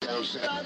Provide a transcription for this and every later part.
Thursday.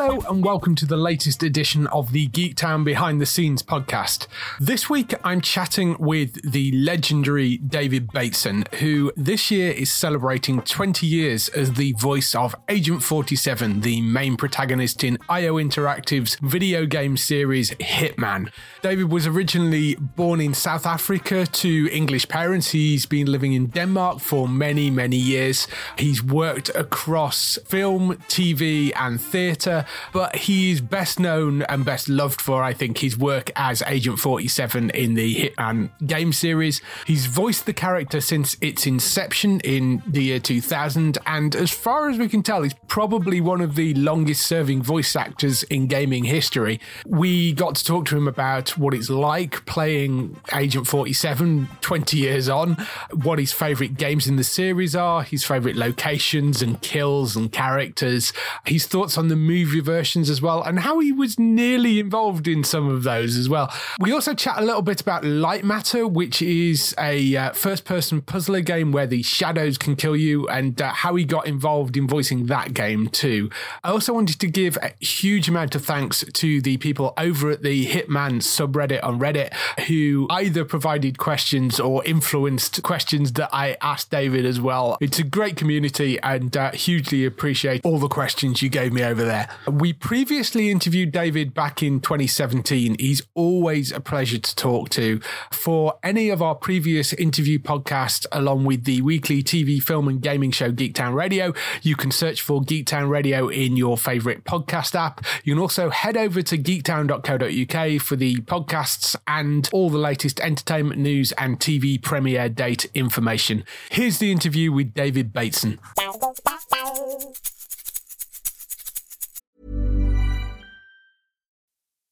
Hello and welcome to the latest edition of the Geektown Behind the Scenes podcast. This week I'm chatting with the legendary David Bateson, who this year is celebrating 20 years as the voice of Agent 47, the main protagonist in IO Interactive's video game series Hitman. David was originally born in South Africa to English parents. He's been living in Denmark for many, many years. He's worked across film, TV, and theatre but he's best known and best loved for, I think, his work as Agent 47 in the Hitman game series. He's voiced the character since its inception in the year 2000, and as far as we can tell, he's probably one of the longest serving voice actors in gaming history. We got to talk to him about what it's like playing Agent 47 20 years on, what his favourite games in the series are, his favourite locations and kills and characters, his thoughts on the movie versions as well, and how he was nearly involved in some of those as well. We also chat a little bit about Lightmatter, which is a uh, first person puzzler game where the shadows can kill you, and uh, how he got involved in voicing that game too. I also wanted to give a huge amount of thanks to the people over at the Hitman subreddit on Reddit who either provided questions or influenced questions that I asked David as well. It's a great community and uh, hugely appreciate all the questions you gave me over there. We previously interviewed David back in 2017. He's always a pleasure to talk to. For any of our previous interview podcasts, along with the weekly TV, film, and gaming show Geektown Radio, you can search for Geektown Radio in your favorite podcast app. You can also head over to geektown.co.uk for the podcasts and all the latest entertainment news and TV premiere date information. Here's the interview with David Bateson.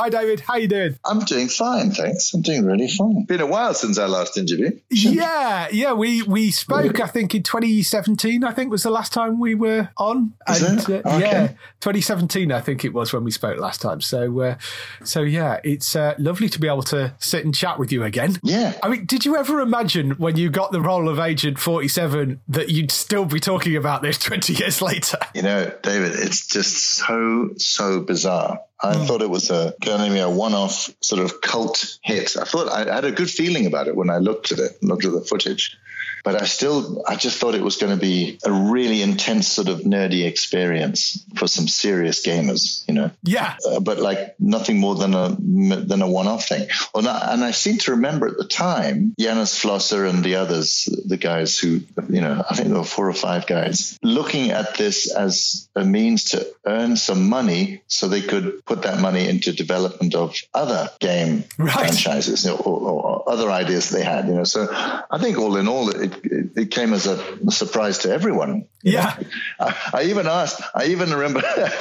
Hi, David. How you doing? I'm doing fine, thanks. I'm doing really fine. Been a while since our last interview. Yeah, yeah. We we spoke. I think in 2017. I think was the last time we were on. Is and it? uh, Okay. yeah, 2017. I think it was when we spoke last time. So uh, so yeah, it's uh, lovely to be able to sit and chat with you again. Yeah. I mean, did you ever imagine when you got the role of Agent 47 that you'd still be talking about this 20 years later? You know, David, it's just so, so bizarre. I Hmm. thought it was a going to be a one-off sort of cult hit. I thought I had a good feeling about it when I looked at it, looked at the footage. But I still, I just thought it was going to be a really intense sort of nerdy experience for some serious gamers, you know. Yeah. uh, but like nothing more than a than a one-off thing. Well, and I seem to remember at the time, Janos Flösser and the others, the guys who, you know, I think there were four or five guys, looking at this as a means to earn some money, so they could put that money into development of other game Right. franchises you know, or, or other ideas they had. You know, so I think all in all, it, it, it came as a surprise to everyone. Yeah. I, I even asked. I even remember.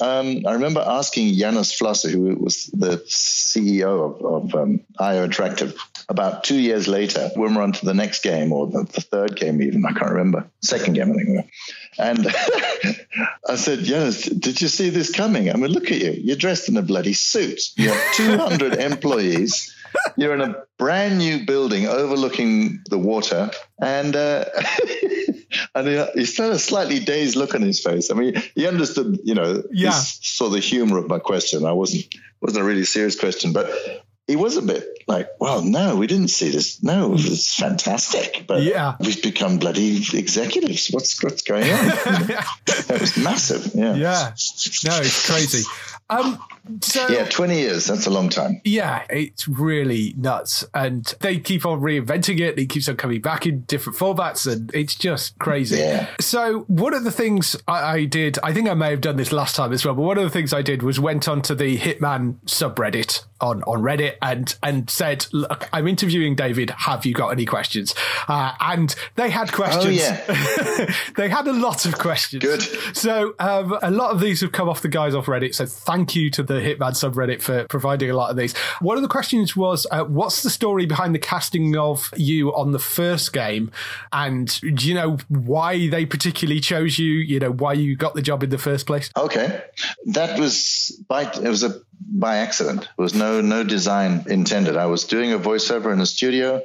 Um, I remember asking Janos Flösser, who was the CEO of, of um, IO Interactive, about two years later, when we're on to the next game or the, the third game, even I can't remember, second game, I think. And I said, Janos, did you see this coming? I mean, look at you. You're dressed in a bloody suit. You have 200 employees. You're in a brand new building overlooking the water, and uh, and he, he still had a slightly dazed look on his face. I mean, he understood, you know, Yeah. saw the humor of my question. I wasn't wasn't a really serious question, but he was a bit like, "Well, no, we didn't see this. No, it's fantastic, but Yeah. we've become bloody executives. What's what's going on?" it was massive. Yeah, Yeah. No, it's crazy. Um, so yeah. Twenty years. That's a long time. Yeah, it's really nuts. And they keep on reinventing it. It keeps on coming back in different formats and it's just crazy. Yeah. So one of the things I, I did, I think I may have done this last time as well, but one of the things I did was went onto the Hitman subreddit on, on Reddit and, and said, look, I'm interviewing David. Have you got any questions? Uh, and they had questions. Oh yeah. they had a lot of questions. Good. So um, a lot of these have come off the guys off Reddit. So thank you to the Hitman subreddit for providing a lot of these. One of the questions was, uh, what's the story behind the casting of you on the first game, and do you know why they particularly chose you? You know why you got the job in the first place? Okay, that was by it was a by accident. There was no no design intended. I was doing a voiceover in a studio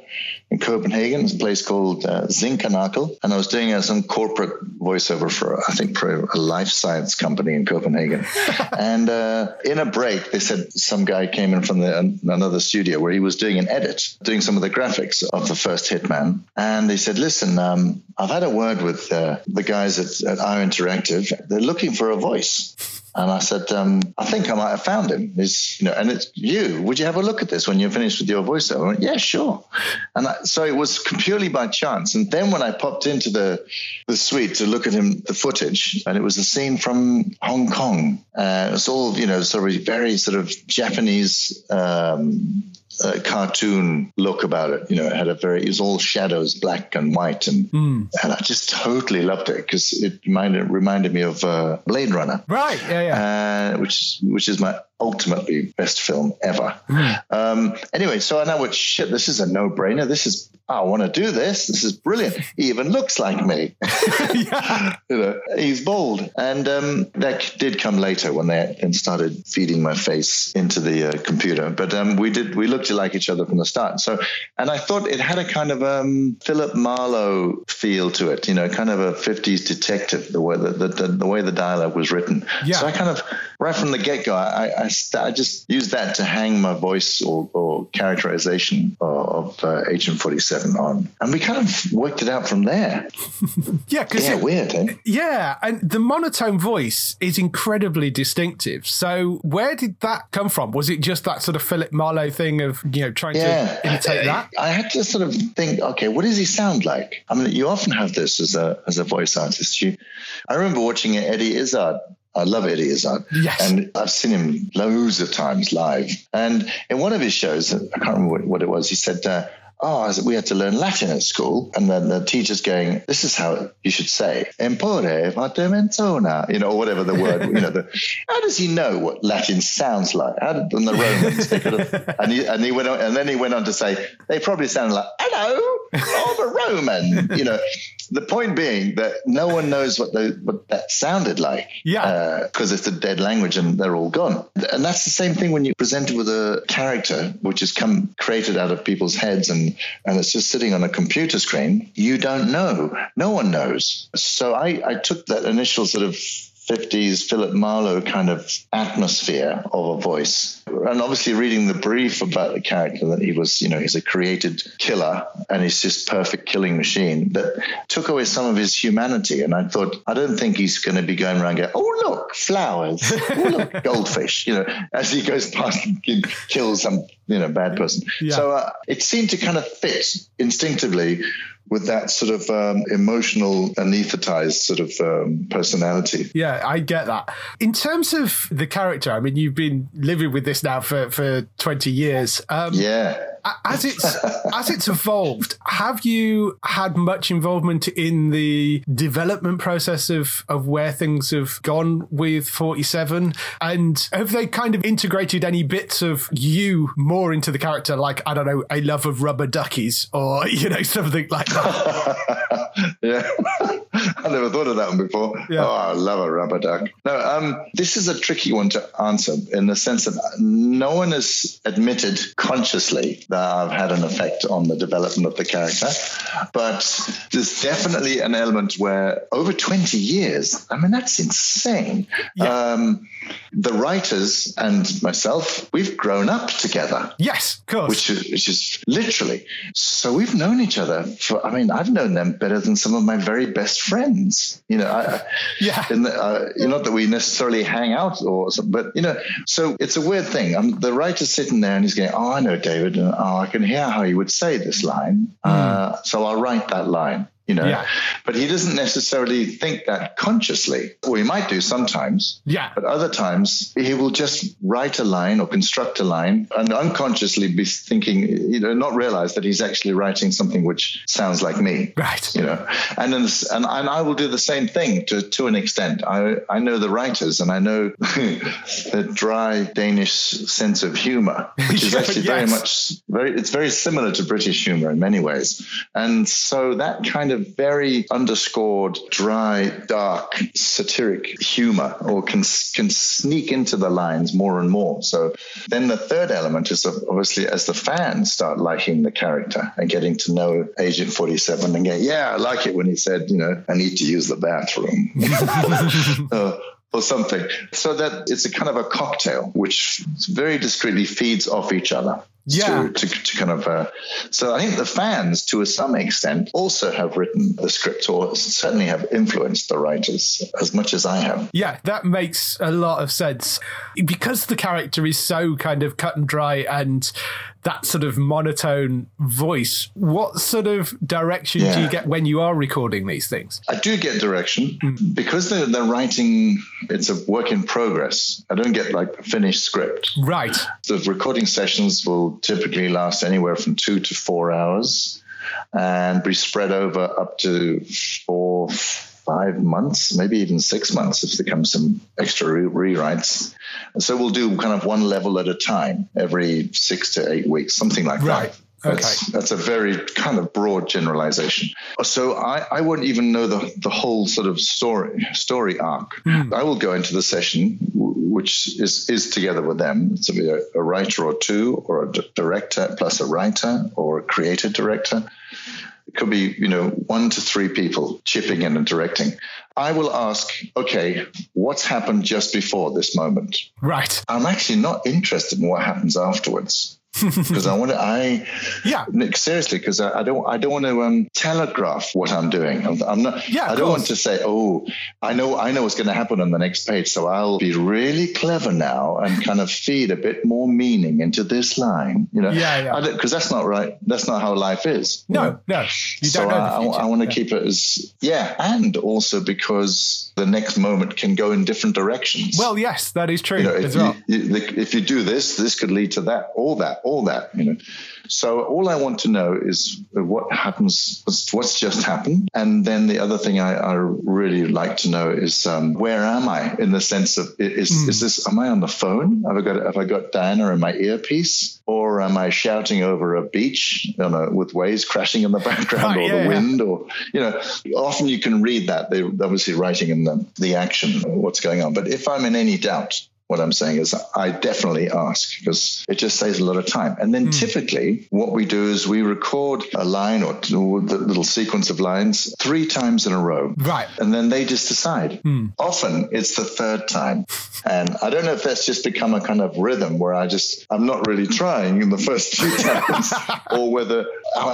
in Copenhagen, a place called uh, Zinkernakel, and I was doing uh, some corporate voiceover for I think for a life science company in Copenhagen. and uh, in a break, they said some guy came in from the, another studio where he was doing an edit, doing some of the graphics of the first Hitman, and they said, "Listen, um, I've had a word with uh, the guys at, at IO Interactive. They're looking for a voice." And I said, um, I think I might have found him. He's, you know, and it's you. Would you have a look at this when you're finished with your voiceover? I went, yeah, sure. And I, so it was purely by chance. And then when I popped into the the suite to look at him, the footage, and it was a scene from Hong Kong. Uh, it was all, you know, sort of very sort of Japanese. Um, uh, cartoon look about it. You know, it had a very, it was all shadows, black and white. And, and I just totally loved it because it reminded, reminded me of uh, Blade Runner Right. Yeah. Yeah. uh, which which is my ultimately best film ever. Um, anyway, so I know went, shit, this is a no brainer. This is I want to do this. This is brilliant. He even looks like me. you know, he's bold, and um, that did come later when they started feeding my face into the uh, computer. But um, we did we looked like each other from the start. So, and I thought it had a kind of um, Philip Marlowe feel to it. You know, kind of a '50s detective. The way the, the, the, the way the dialogue was written. Yeah. So I kind of right from the get go, I I, I just used that to hang my voice or, or characterization of, uh, Agent Forty Seven on, and we kind of worked it out from there. Yeah. Because Yeah, weird, eh? Yeah, and the monotone voice is incredibly distinctive. So, where did that come from? Was it just that sort of Philip Marlowe thing of you know trying Yeah, to imitate that? I had to sort of think, okay, what does he sound like? I mean, you often have this as a as a voice artist. You, I remember watching Eddie Izzard. I love Eddie Izzard, Yes. and I've seen him loads of times live. And in one of his shows, I can't remember what, what it was. He said. Uh, oh, we had to learn Latin at school. And then the teacher's going, this is how you should say, empore vatementona, you know, or whatever the word, you know, the, how does he know what Latin sounds like? How did and the Romans, they could have, and he, and he went on, and then he went on to say, they probably sound like, hello, I'm a Roman, you know, the point being that no one knows what, the, what that sounded like. Yeah. Because uh, it's a dead language and they're all gone. And that's the same thing when you present it with a character, which has come created out of people's heads and, and it's just sitting on a computer screen. You don't know. No one knows. So I, I took that initial sort of 50s Philip Marlowe kind of atmosphere of a voice. And obviously reading the brief about the character that he was, you know, he's a created killer and he's just perfect killing machine that took away some of his humanity. And I thought, I don't think he's going to be going around going, oh, look, flowers. Oh, look, goldfish, you know, as he goes past and kills some, you know, bad person. Yeah. So uh, it seemed to kind of fit instinctively with that sort of um, emotional, anesthetized sort of um, personality. Yeah, I get that. In terms of the character, I mean, you've been living with this now for, for 20 years. Um, yeah as it's as it's evolved, have you had much involvement in the development process of of where things have gone with 47? And have they kind of integrated any bits of you more into the character, like I don't know, a love of rubber duckies or you know something like that? yeah. I never thought of that one before. Yeah. Oh, I love a rubber duck. No, um, this is a tricky one to answer in the sense that no one has admitted consciously that I've had an effect on the development of the character. But there's definitely an element where over 20 years, I mean, that's insane. Yeah. Um, the writers and myself, we've grown up together. Yes, of course. Which is, which is literally. So we've known each other for, I mean, I've known them better than some of my very best friends. You know, I, yeah. The, uh, not that we necessarily hang out or something, but, you know, so it's a weird thing. Um, the writer's sitting there and he's going, Oh, I know David. And, oh, I can hear how he would say this line. Mm. Uh, so I'll write that line you know? Yeah. but he doesn't necessarily think that consciously. Or he might do sometimes yeah. but other times he will just write a line or construct a line and unconsciously be thinking you know not realize that he's actually writing something which sounds like me right. you know? And then, and, and I will do the same thing to to an extent. I I know the writers and I know the dry Danish sense of humor which is actually yes. very much very it's very similar to British humor in many ways. And so that kind of very underscored, dry, dark, satiric humor, or can can sneak into the lines more and more. So then the third element is obviously as the fans start liking the character and getting to know Agent 47 and get, yeah, I like it when he said, you know, I need to use the bathroom. uh, or something. So that it's a kind of a cocktail which very discreetly feeds off each other yeah. To, to, to, kind of. Uh, so I think the fans, to a some extent, also have written the script or certainly have influenced the writers as much as I have. Yeah, that makes a lot of sense. Because the character is so kind of cut and dry and that sort of monotone voice, what sort of direction yeah. do you get when you are recording these things? I do get direction mm. because they're, they're writing, it's a work in progress. I don't get like a finished script. Right. The recording sessions will typically last anywhere from two to four hours and be spread over up to four, five months, maybe even six months if there comes some extra re- rewrites. So we'll do kind of one level at a time every six to eight weeks, something like right. that. That's, okay. that's a very kind of broad generalization. So I, I wouldn't even know the, the whole sort of story story arc. Mm. I will go into the session, which is, is together with them. Be a, a writer or two, or a d- director plus a writer or a creative director. It could be, you know, one to three people chipping in and directing. I will ask, okay, what's happened just before this moment? Right. I'm actually not interested in what happens afterwards because I want to. I yeah, Nick, seriously, because I, I, don't. I don't want to um, telegraph what I'm doing. I'm, I'm not. Yeah, I don't want to say, oh, I know. I know what's going to happen on the next page, so I'll be really clever now and kind of feed a bit more meaning into this line. You know, yeah, yeah. Because that's not right. That's not how life is. No, know? no. You so I, I, I, want to yeah. keep it as yeah, and also because the next moment can go in different directions. Well, yes, that is true you know, as well. You, if you do this, this could lead to that, all that all that, you know. So all I want to know is what happens, what's just happened. And then the other thing I, I really like to know is um, where am I in the sense of is, mm. is this, am I on the phone? Have I got, have I got Diana in my earpiece? Or am I shouting over a beach you know, with waves crashing in the background oh, or yeah, the wind? Yeah. Or, you know, often you can read that. They're obviously writing in the, the action, what's going on. But if I'm in any doubt, what I'm saying is I definitely ask because it just saves a lot of time. And then mm. typically what we do is we record a line or the little sequence of lines three times in a row. Right. And then they just decide. Mm. Often it's the third time. And I don't know if that's just become a kind of rhythm where I just, I'm not really trying in the first few times or whether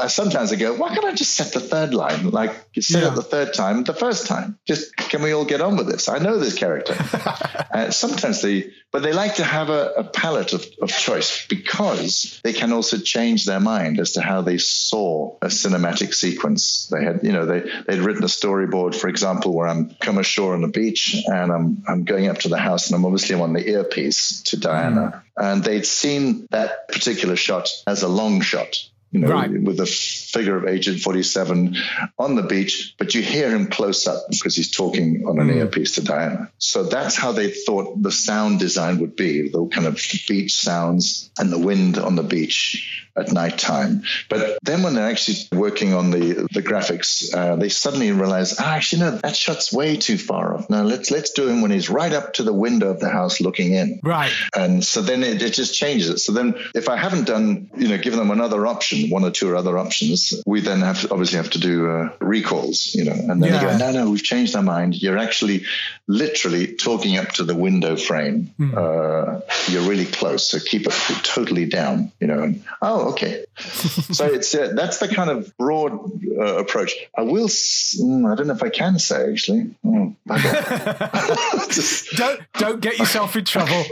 sometimes I go, why can't I just set the third line? Like you set yeah. it the third time, the first time. Just can we all get on with this? I know this character. uh, sometimes they, but they like to have a, a palette of, of choice because they can also change their mind as to how they saw a cinematic sequence. They had, you know, they they'd written a storyboard, for example, where I'm come ashore on the beach and I'm I'm going up to the house and I'm obviously on the earpiece to Diana, mm. and they'd seen that particular shot as a long shot you know, right. with the figure of Agent 47 on the beach, but you hear him close up because he's talking on an mm. earpiece to Diana. So that's how they thought the sound design would be the kind of beach sounds and the wind on the beach at night time. But then when they're actually working on the the graphics, uh, they suddenly realize, ah, actually, no, that shot's way too far off. Now let's let's do him when he's right up to the window of the house looking in. Right. And so then it, it just changes it. So then if I haven't done, you know, given them another option, one or two other options, we then have to, obviously have to do uh, recalls, you know, and then yeah. they go, no, no, we've changed our mind. You're actually literally talking up to the window frame. Mm. Uh, you're really close, so keep it totally down, you know. And, oh, okay. so it's uh, that's the kind of broad uh, approach. I will. Mm, I don't know if I can say actually. Just, don't don't get yourself in trouble.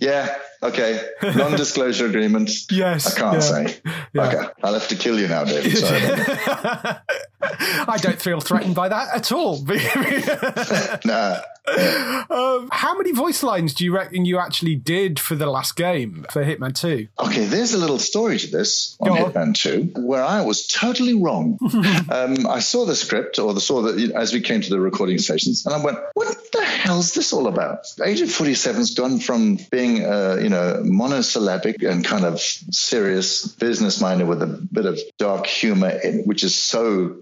yeah. Okay. Non-disclosure agreement. Yes. I can't yeah. say. Yeah. Okay. I'll have to kill you now, David. Sorry. I don't feel threatened by that at all. nah. Um, how many voice lines do you reckon you actually did for the last game for Hitman 2? Okay, there's a little story to this on, on. Hitman 2 where I was totally wrong. um, I saw the script or the, saw that as we came to the recording stations and I went, what the hell's this all about? Agent 47's gone from being, uh, you know, monosyllabic and kind of serious business minded with a bit of dark humor, in, which is so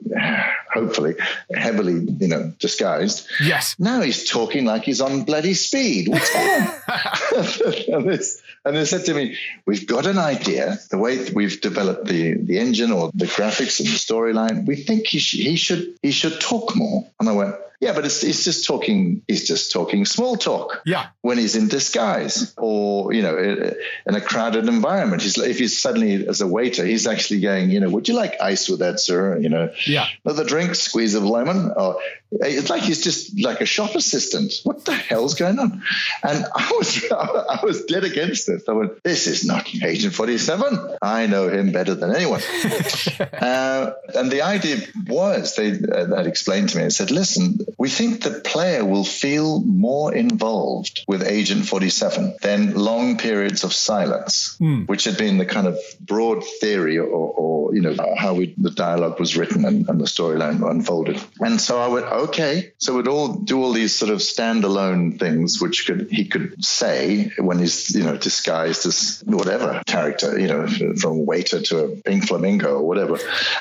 hopefully heavily, you know, disguised. Yes. Now he's talking like he's on bloody speed. What's going on? and, this, and they said to me, "We've got an idea. The way we've developed the the engine or the graphics and the storyline, we think he, sh- he should he should talk more." And I went, yeah, but it's, it's just talking. He's just talking small talk. Yeah. When he's in disguise, or you know, in a crowded environment, he's if he's suddenly as a waiter, he's actually going, you know, would you like ice with that, sir? You know, yeah. Another drink, squeeze of lemon. Or it's like he's just like a shop assistant. What the hell's going on? And I was I was dead against this. I went, this is not Agent Forty Seven. I know him better than anyone. uh, and the idea was they uh, that explained to me. They said, listen we think the player will feel more involved with Agent 47 than long periods of silence, mm. which had been the kind of broad theory or, or you know, how we, the dialogue was written and, and the storyline unfolded. And so I went, okay, so we'd all do all these sort of standalone things, which could he could say when he's, you know, disguised as whatever character, you know, from waiter to a pink flamingo or whatever.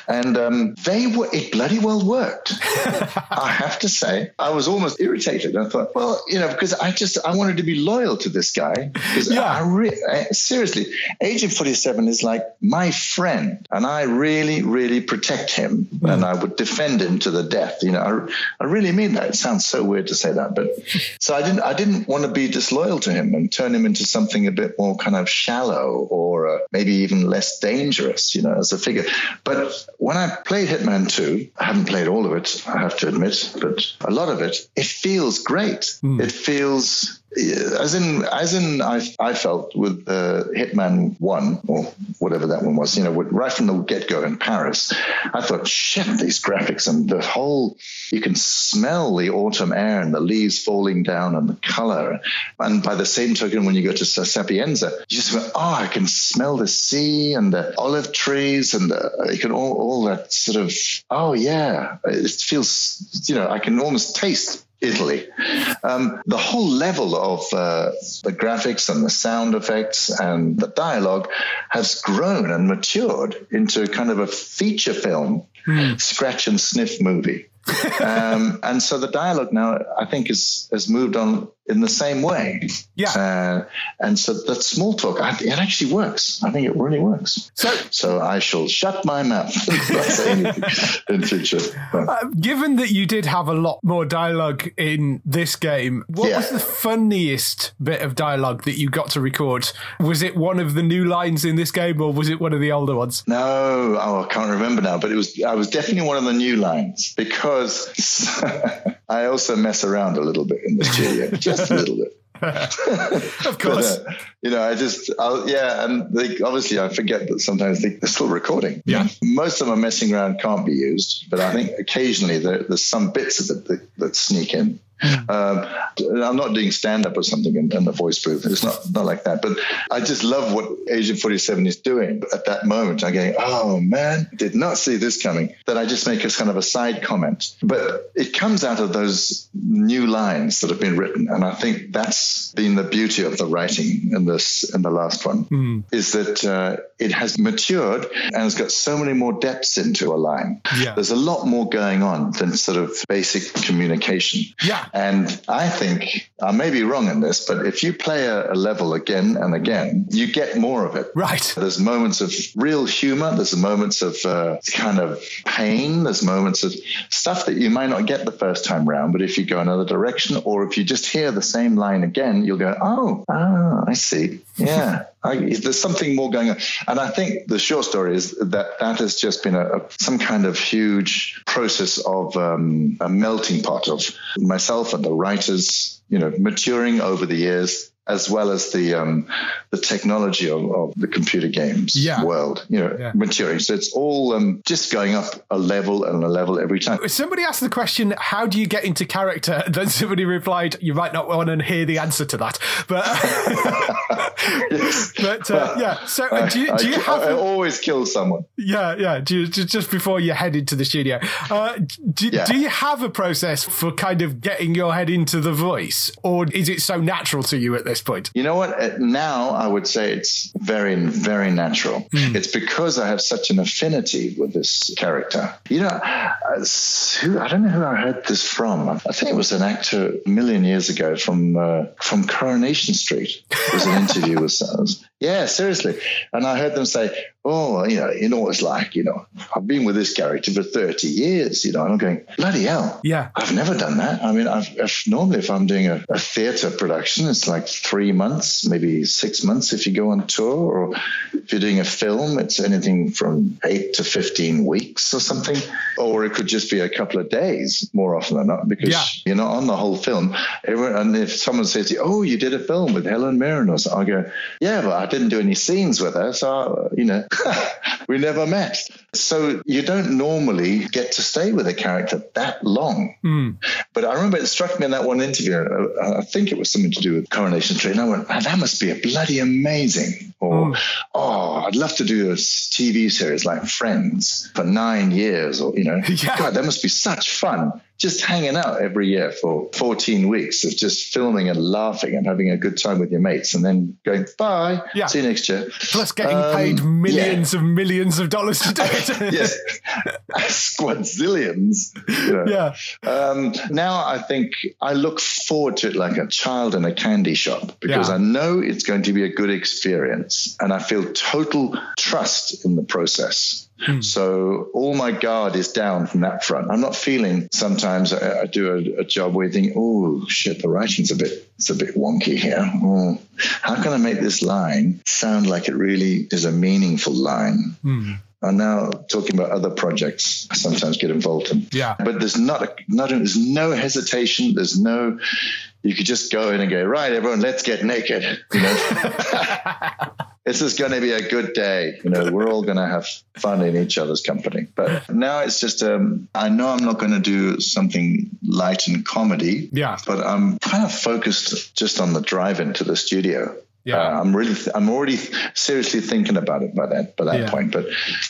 And um, they were, it bloody well worked. I have to say, I was almost irritated. I thought, well, you know, because I just I wanted to be loyal to this guy. Because yeah. I, re- I, seriously, Agent Forty Seven is like my friend, and I really, really protect him, mm. and I would defend him to the death. You know, I, I really mean that. It sounds so weird to say that, but so I didn't I didn't want to be disloyal to him and turn him into something a bit more kind of shallow or uh, maybe even less dangerous. You know, as a figure. But when I played Hitman Two, I haven't played all of it. I have to admit, but a lot of it, it feels great. Mm. It feels as in, as in, I, I felt with uh, Hitman One or whatever that one was. You know, right from the get go in Paris, I thought, shit, these graphics and the whole. You can smell the autumn air and the leaves falling down and the color. And by the same token, when you go to Sapienza, you just go, oh, I can smell the sea and the olive trees and the, you can all, all that sort of. Oh yeah, it feels. You know, I can almost taste Italy. Um, the whole level of uh, the graphics and the sound effects and the dialogue has grown and matured into kind of a feature film, mm. scratch and sniff movie. um, and so the dialogue now, I think, is has moved on in the same way. Yeah. Uh, and so that small talk, I, it actually works. I think it really works. So, so I shall shut my mouth in future. Uh, given that you did have a lot more dialogue in this game, what yeah. was the funniest bit of dialogue that you got to record? Was it one of the new lines in this game, or was it one of the older ones? No, oh, I can't remember now. But it was. I was definitely one of the new lines because I also mess around a little bit in the studio just a little bit. of course. But, uh, you know, I just, I'll, yeah, and they, obviously I forget that sometimes they, are still recording. Yeah. Most of them messing around can't be used, but I think occasionally there, there's some bits of it that, that sneak in. Um, I'm not doing stand up or something in, in, the voice booth. It's not not like that. But I just love what Agent 47 is doing at that moment. I'm going, oh man, did not see this coming. That I just make as kind of a side comment. But it comes out of those new lines that have been written, and I think that's been the beauty of the writing in this in the last one mm. is that uh, it has matured and has got so many more depths into a line. Yeah. There's a lot more going on than sort of basic communication. Yeah. And I think I may be wrong in this, but if you play a, a, level again and again, you get more of it. Right. There's moments of real humor. There's moments of uh, kind of pain. There's moments of stuff that you might not get the first time round, but if you go another direction, or if you just hear the same line again, you'll go, "Oh, ah, I see. Yeah." I, there's something more going on, and I think the short story is that that has just been a, a some kind of huge process of um, a melting pot of myself and the writers, you know, maturing over the years, as well as the um, the technology of, of, the computer games yeah. world, you know, yeah. maturing. So it's all um, just going up a level and a level every time. Somebody asked the question, "How do you get into character?" Then somebody replied, "You might not want to hear the answer to that." But but uh, yeah. So uh, do you, do you I, have? I always kill someone. Yeah, yeah. Do you, just before you head into the studio, uh, do, yeah. do you have a process for kind of getting your head into the voice, or is it so natural to you at this? Point? You know what? Uh, now I would say it's very, very natural. Mm. It's because I have such an affinity with this character. You know, who, I don't know who I heard this from. I think it was an actor a million years ago from uh, from Coronation Street. It was an interview with. Yeah, seriously. And I heard them say, oh, you know, you know what it's like, you know, I've been with this character for 30 years, you know, and I'm going, bloody hell. Yeah. I've never done that. I mean, I've, if, normally if I'm doing a, a theater production, it's like three months, maybe six months if you go on tour, or if you're doing a film, it's anything from eight to 15 weeks or something, or it could just be a couple of days more often than not, because yeah. you're not on the whole film. And if someone says to you, oh, you did a film with Helen Mirren or something, I go, yeah, but I didn't do any scenes with her. So, you know, we never met. So you don't normally get to stay with a character that long. Mm. But I remember it struck me in that one interview. Uh, I think it was something to do with Coronation Street. And I went, that must be a bloody amazing. Or, mm. oh, I'd love to do a TV series like Friends for nine years. Or, you know, yeah. God, that must be such fun just hanging out every year for 14 weeks of just filming and laughing and having a good time with your mates and then going, bye, yeah. see you next year. Plus getting um, paid millions yeah. of millions of dollars to do it. Yes. Squadzillions. You know. Yeah. Um, now I think I look forward to it like a child in a candy shop because yeah. I know it's going to be a good experience and I feel total trust in the process. Hmm. So all my guard is down from that front. I'm not feeling. Sometimes I, I do a, a, job where you think, "Oh shit, the writing's a bit, it's a bit wonky here. Oh, how can I make this line sound like it really is a meaningful line?" Hmm. Are now talking about other projects. I sometimes get involved in. Yeah. But there's not a, not a, there's no hesitation. There's no you could just go in and go right, everyone, let's get naked. You know. this is going to be a good day. You know, we're all going to have fun in each other's company. But now it's just, um, I know I'm not going to do something light and comedy. Yeah. But I'm kind of focused just on the drive into the studio. Yeah. Uh, I'm really, th- I'm already seriously thinking about it by that, by that Yeah. point. But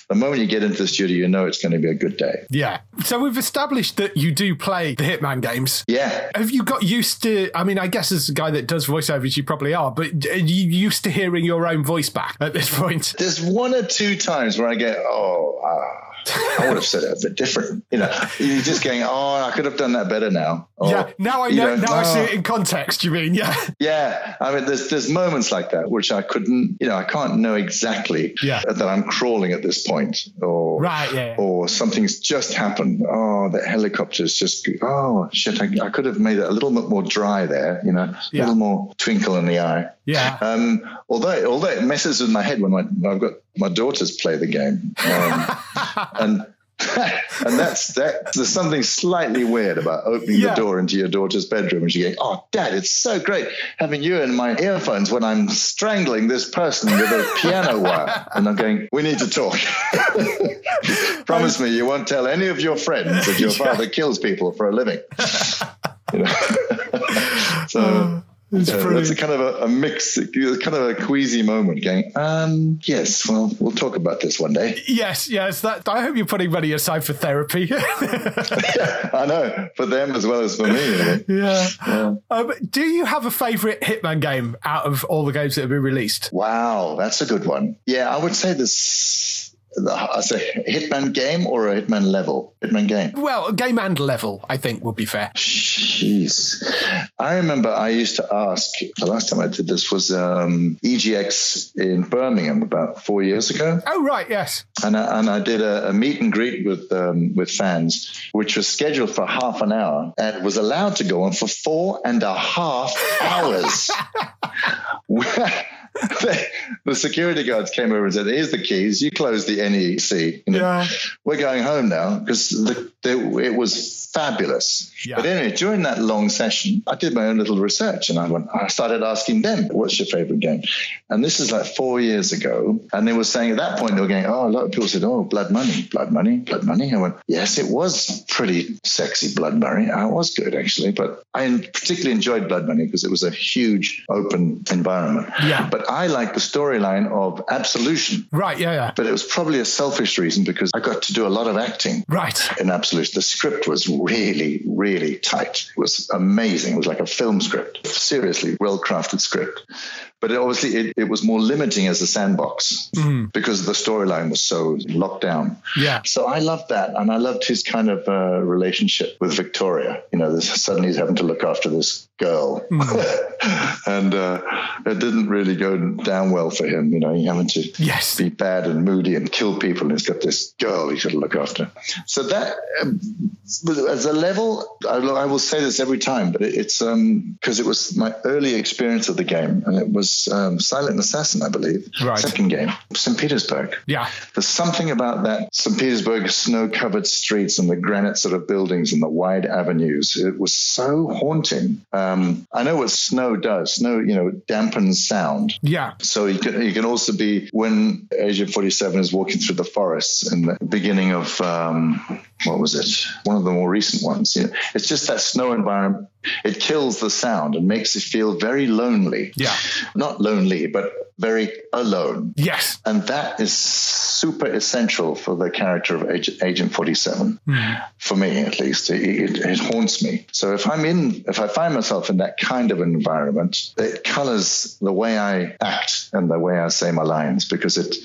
the moment you get into the studio, you know it's going to be a good day. Yeah. So we've established that you do play the Hitman games. Yeah. Have you got used to? I mean, I guess as a guy that does voiceovers, you probably are. But are you used to hearing your own voice back at this point? There's one or two times where I get, oh, ah, I would have said it a bit different. You know, you're just going, oh, I could have done that better now. Or, yeah. Now I know. Now I see oh. it in context. You mean? Yeah. Yeah, I mean, there's there's moments like that which I couldn't, you know, I can't know exactly Yeah. that I'm crawling at this point, or Right, yeah, yeah. or something's just happened. Oh, the helicopter's just, oh shit, I, I could have made it a little bit more dry there, you know, a little more twinkle in the eye. Yeah. Um, although although it messes with my head when, my, when I've got my daughters play the game, um, and. and that's that. There's something slightly weird about opening Yeah. the door into your daughter's bedroom and she going, "Oh, Dad, it's so great having you in my earphones when I'm strangling this person with a piano wire." And I'm going, "We need to talk. Promise me you won't tell any of your friends that your father kills people for a living." You know? so. It's Yeah, that's a kind of a, a mix, kind of a queasy moment. Going, um, yes, well, we'll talk about this one day. Yes, yes. That I hope you're putting money aside for therapy. I know for them as well as for me. really. yeah. Yeah. Um, do you have a favourite Hitman game out of all the games that have been released? Wow, that's a good one. Yeah, I would say this. I say Hitman game or a Hitman level. Hitman game. Well, game and level, I think, would be fair. Jeez. I remember I used to ask, the last time I did this was um, EGX in Birmingham about four years ago. Oh, right, yes. and I, and I did a, a meet and greet with um, with fans, which was scheduled for half an hour and was allowed to go on for four and a half hours. the, security guards came over and said, "Here's the keys. You close the NEC. You know, Yeah. We're going home now because it was fabulous." Yeah. But anyway, during that long session, I did my own little research and I went. I started asking them, "What's your favorite game?" And this is like four years ago, and they were saying at that point they were going, "Oh, a lot of people said, oh, Blood Money, Blood Money, Blood Money." I went, "Yes, it was pretty sexy, Blood Money. Ah, I was good actually, but I particularly enjoyed Blood Money because it was a huge open environment. Yeah. But I like the storyline of Absolution." Right, yeah, yeah. But it was probably a selfish reason because I got to do a lot of acting Right. in Absolution. The script was really, really tight. It was amazing. It was like a film script, seriously well crafted script. But it, obviously, it, it was more limiting as a sandbox because the storyline was so locked down. Yeah. So I loved that, and I loved his kind of uh, relationship with Victoria. You know, this, suddenly he's having to look after this girl, and uh, it didn't really go down well for him. You know, he having to Yes. be bad and moody and kill people, and he's got this girl he's got to look after. So that, um, as a level, I, I will say this every time, but it, it's because it was my early experience of the game, and it was um, Silent Assassin, I believe, Right. second game, St. Petersburg. Yeah. There's something about that St. Petersburg snow covered streets and the granite sort of buildings and the wide avenues. It was so haunting. Um, I know what snow does. Snow, you know, dampens sound. Yeah. So you can, you can also be when Agent 47 is walking through the forests in the beginning of um, what was it? One of the more recent ones. You know, it's just that snow environment. It kills the sound and makes you feel very lonely. Yeah. Not lonely, but very alone. Yes. And that is super essential for the character of Agent 47. For me, at least, it, it, it haunts me. So if I'm in, if I find myself in that kind of environment, it colors the way I act and the way I say my lines because it,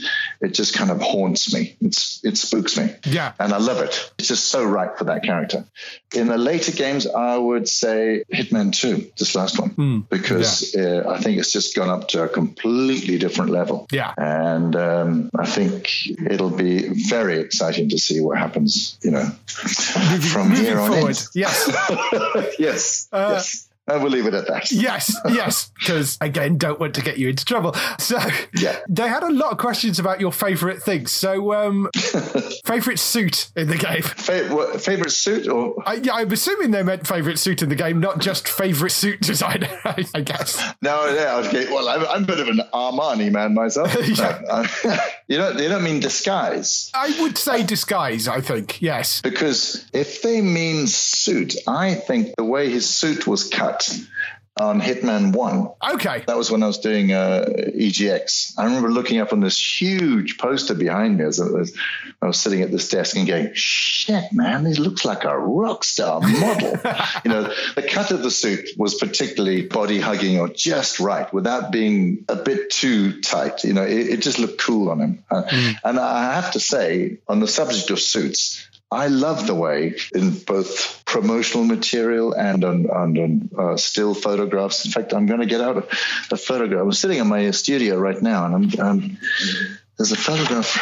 it just kind of haunts me. It's, it spooks me. Yeah. And I love it. It's just so right for that character. In the later games, I would say Hitman 2, this last one, because uh, I think it's just gone up to a completely different level. Yeah. And um, I think it'll be very exciting to see what happens, you know, from Moving here on forward. in. Yes. yes. Uh, yes. And we'll leave it at that. Yes, yes, because again, don't want to get you into trouble. So, Yeah. they had a lot of questions about your favorite things. So, um, favorite suit in the game. Fa- what, favorite suit or I, yeah, I'm assuming they meant favorite suit in the game, not just favorite suit designer. I, I guess. no? Yeah, okay. Well, I'm, I'm a bit of an Armani man myself. Yeah. No, I- uh, you don't. You don't mean disguise. I would say disguise. I think yes. Because if they mean suit, I think the way his suit was cut on Hitman 1, Okay. that was when I was doing uh, EGX. I remember looking up on this huge poster behind me as I was, I was sitting at this desk and going, shit, man, this looks like a rock star model. you know, the cut of the suit was particularly body hugging or just right without being a bit too tight. You know, it, it just looked cool on him. Uh, And I have to say, on the subject of suits, I love the way in both promotional material and on, on, on uh, still photographs. In fact, I'm going to get out a, a photograph. I'm sitting in my studio right now, and I'm, um, there's a photograph.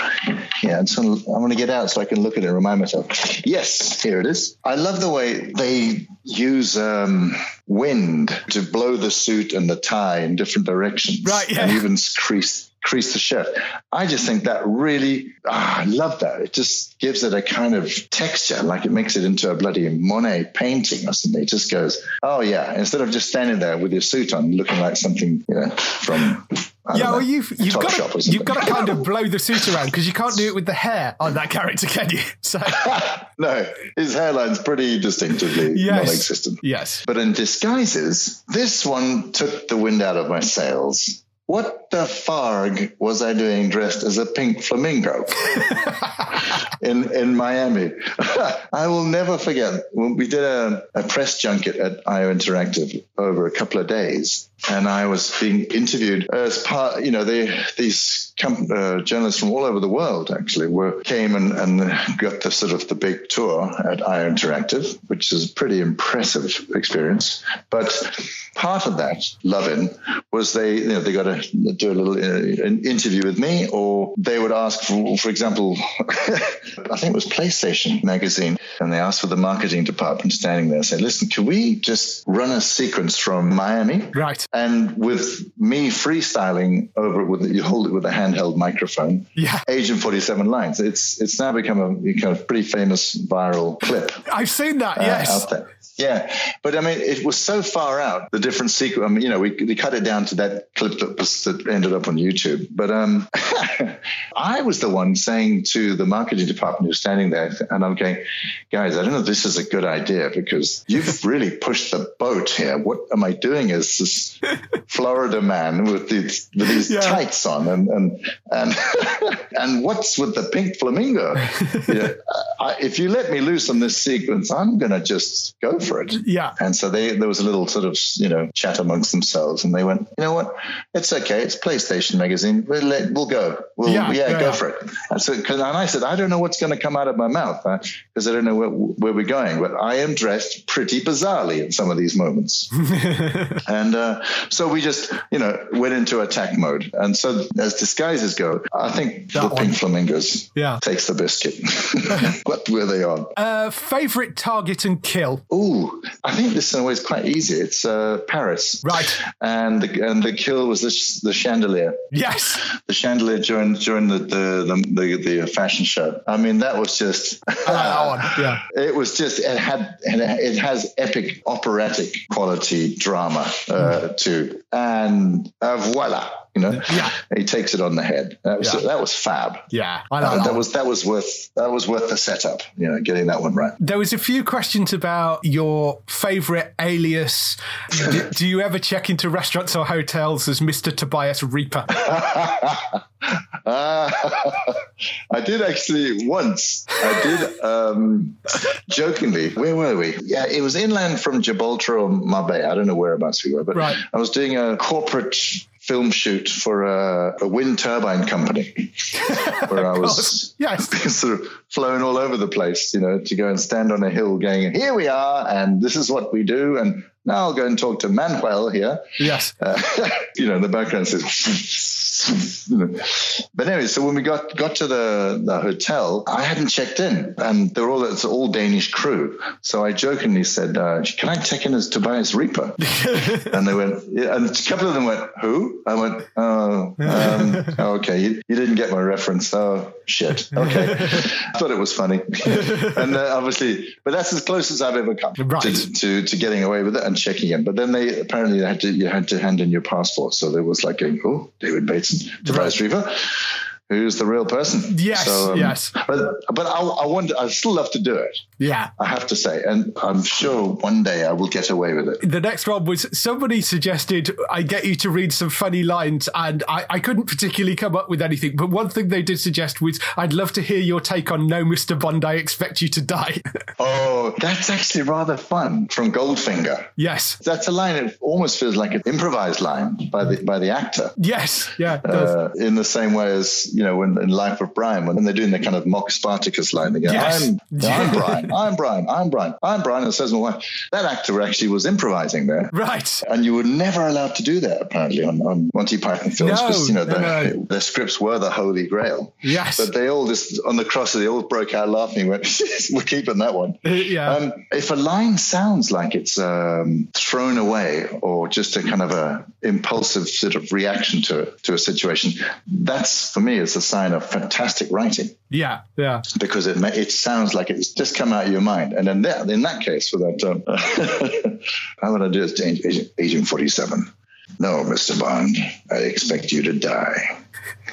Yeah, and so I'm going to get out so I can look at it and remind myself. Yes, here it is. I love the way they use um, wind to blow the suit and the tie in different directions, Right, yeah. and even crease crease the shirt. I just think that really, ah, I love that. It just gives it a kind of texture, like it makes it into a bloody Monet painting or something. It just goes, oh yeah, instead of just standing there with your suit on, looking like something, you know, from. I Yeah, well, you've you've got to, you've got to kind of blow the suit around because you can't do it with the hair on that character, can you? So no, his hairline's pretty distinctively Yes. non-existent. yes, But in disguises, this one took the wind out of my sails. What the farg was I doing dressed as a pink flamingo in in Miami? I will never forget when we did a, a press junket at IO Interactive over a couple of days, and I was being interviewed as part. You know, they these uh, journalists from all over the world actually were came and, and got the sort of the big tour at IO Interactive, which is a pretty impressive experience. But part of that loving was they you know they got to do a little uh, an interview with me, or they would ask for, for example, I think it was PlayStation magazine, and they asked for the marketing department standing there, saying, "Listen, can we just run a sequence from Miami?" right. And with me freestyling over it with you hold it with a handheld microphone, Yeah. Agent Forty Seven lines. It's it's now become a kind of pretty famous viral clip I've seen that. uh, yes. out there. Yeah, but I mean, it was so far out. The different sequence. I mean, you know, we, we cut it down to that clip that was that ended up on YouTube. But um, I was the one saying to the marketing department who's standing there, and I'm going, guys, I don't know if this is a good idea because you've really pushed the boat here. What am I doing Is this Florida man with these with these Yeah. tights on, and and and and what's with the pink flamingo? You uh, know, I, if you let me loose on this sequence, I'm going to just go for it. Yeah. And so they, there was a little sort of, you know, chat amongst themselves, and they went, you know what, it's okay, it's PlayStation magazine, we'll, let, we'll go, we'll, Yeah, yeah, yeah, go yeah. for it. And so, cause, and I said, I don't know what's going to come out of my mouth because I don't know where, where we're going, but I am dressed pretty bizarrely in some of these moments. and uh, so we just, you know, went into attack mode. And so as disguises go, I think That the one. pink flamingos Yeah. takes the biscuit. what were they on? Uh, favorite target and kill. Ooh, I think this in a way is quite easy. It's uh, Paris, Right. And the and the kill was the, the chandelier, Yes. the chandelier during during the the, the the the fashion show. I mean, that was just. I like that one. Yeah. It was just it had it has epic operatic quality drama uh, too, and uh, voila, you know, Yeah. he takes it on the head. That was Yeah. that was fab. Yeah. I Uh, that, that was that was worth that was worth the setup. You know, getting that one right. There was a few questions about your favorite alias. do, do you ever check into restaurants or hotels as Mr. Tobias Rieper? Uh, I did actually once. I did um, jokingly. Where were we? Yeah, it was inland from Gibraltar or Marbella. I don't know whereabouts we were, but Right. I was doing a corporate film shoot for a, a wind turbine company where I was Yes. sort of flown all over the place, you know, to go and stand on a hill going, here we are, and this is what we do. And now I'll go and talk to Manuel here. Yes. Uh, you know, the background says, but anyway, so when we got got to the, the hotel, I hadn't checked in, and they're all it's all Danish crew. So I jokingly said, uh, "Can I check in as Tobias Rieper?" and they went, and a couple of them went, "Who?" I went, "Oh, um, okay, you, you, didn't get my reference. Oh, shit. Okay, I thought it was funny, and uh, obviously, but that's as close as I've ever come right. to, to, to getting away with it and checking in. But then they apparently they had to you had to hand in your passport, so there was like a oh David Bateson, Right. Rieper who's the real person. Yes, so, um, yes. But but I, I wonder. I still love to do it. Yeah, I have to say, and I'm sure one day I will get away with it. The next one was somebody suggested I get you to read some funny lines, and I, I couldn't particularly come up with anything. But one thing they did suggest was I'd love to hear your take on "No, Mister Bond, I expect you to die." oh, that's actually rather fun from Goldfinger. Yes, that's a line. It almost feels like an improvised line by the by the actor. Yes, yeah, uh, in the same way as you know, when in Life of Brian, when they're doing the kind of mock Spartacus line, they go, yes. I'm, I'm Brian, I'm Brian, I'm Brian, I'm Brian. And says my wife, that actor actually was improvising there. Right. And you were never allowed to do that, apparently, on, on Monty Python films, because, no, you know, no, their, no. their scripts were the holy grail. Yes. But they all just, on the cross, they all broke out laughing. Went, we're keeping that one. yeah. Um, if a line sounds like it's um, thrown away or just a kind of a impulsive sort of reaction to, to a situation, that's, for me, it's a sign of fantastic writing. Yeah, yeah. Because it it sounds like it's just come out of your mind. And then that, in that case, for that, um, how would I do it? Agent, Agent 47. No, Mr. Bond, I expect you to die.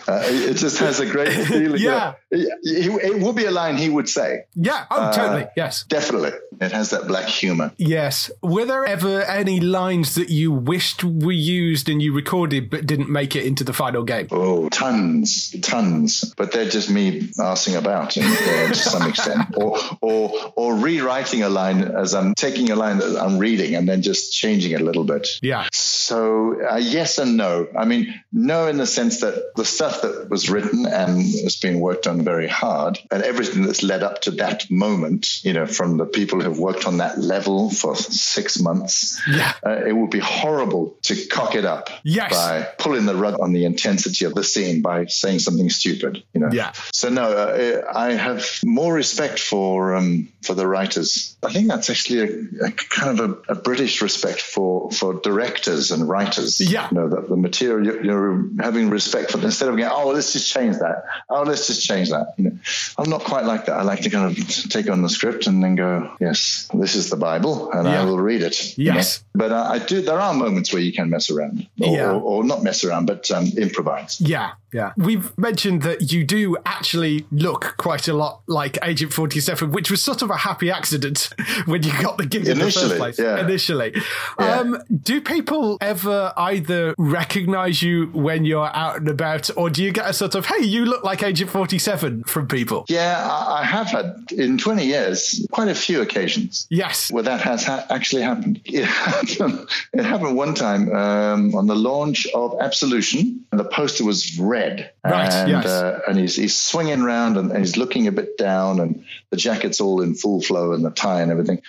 Uh, it just has a great feeling. yeah. It, it, would be a line he would say. Yeah. Oh, uh, totally. Yes. Definitely. It has that black humor. Yes. Were there ever any lines that you wished were used and you recorded but didn't make it into the final game? Oh, tons, tons. But they're just me arsing about in, uh, to some extent, or or or rewriting a line as I'm taking a line that I'm reading and then just changing it a little bit. Yeah. So uh, yes and no. I mean, no in the sense that the stuff that was written and has been worked on very hard, and everything that's led up to that moment, you know, from the people who have worked on that level for six months, yeah. Uh, it would be horrible to cock it up yes. by pulling the rug on the intensity of the scene by saying something stupid, you know. Yeah. So no, uh, I have more respect for um, for the writers. I think that's actually a, a kind of a, a, British respect for for directors and writers. Yeah. You know, that the material you're, you're having respect for instead of going, oh, let's just change that. Oh, let's just change that. You know, I'm not quite like that. I like to kind of take on the script and then go, yes, this is the Bible, and yeah. I will read it. Yes. You know? But uh, I do. There are moments where you can mess around, or, yeah. or, or not mess around, but um, improvise. Yeah. Yeah. We've mentioned that you do actually look quite a lot like Agent 47, which was sort of a happy accident when you got the gig Initially, in the first place. Yeah. Initially. Yeah. Um, do people ever either recognize you when you're out and about, or do you get a sort of, hey, you look like Agent 47 from people? Yeah, I have had in 20 years quite a few occasions. Yes. Where that has ha- actually happened. It happened, it happened one time um, on the launch of Absolution, and the poster was red Right. And, yes. Uh, and he's, he's swinging around and, and, he's looking a bit down and the jacket's all in full flow and the tie and everything.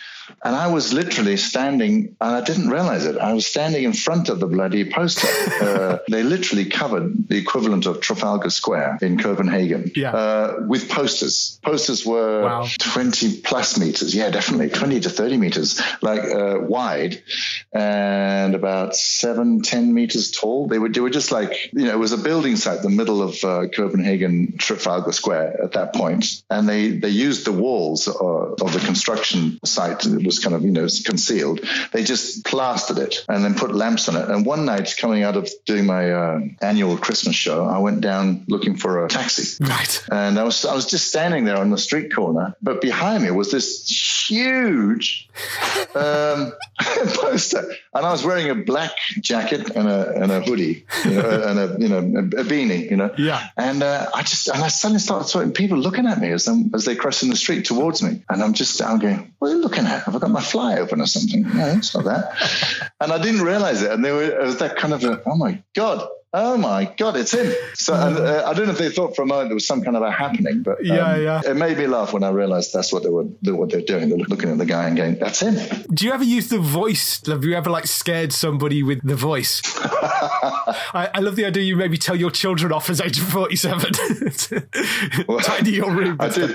And I was literally standing, and I didn't realize it. I was standing in front of the bloody poster. uh, they literally covered the equivalent of Trafalgar Square in Copenhagen yeah. uh, with posters. Posters were wow. 20 plus meters. Yeah, definitely 20 to 30 meters, like uh, wide and about seven, 10 meters tall. They were, they were just like, you know, it was a building site, the middle of uh, Copenhagen, Trafalgar Square at that point. And they, they used the walls uh, of the construction site it was kind of, you know, concealed. They just plastered it and then put lamps on it. And one night, coming out of doing my uh, annual Christmas show, I went down looking for a taxi. Right. And I was I was just standing there on the street corner, but behind me was this huge um, poster, and I was wearing a black jacket and a and a hoodie, you know, and a you know a, a beanie, you know. Yeah. And uh, I just and I suddenly started seeing people looking at me as them as they crossing the street towards me, and I'm just I'm going, what are you looking at? Have I got my fly open or something? No, it's not that. and I didn't realize it. And they were, it was that kind of a, oh my God. oh my god, it's him. So and, uh, I don't know if they thought for a moment there was some kind of a happening, but um, Yeah, yeah. it made me laugh when I realised that's what they were what they're doing. They're looking at the guy and going, "That's him." Do you ever use the voice? Have you ever like scared somebody with the voice? I, I love the idea you maybe tell your children off as age of 47. Tidy your room. I did.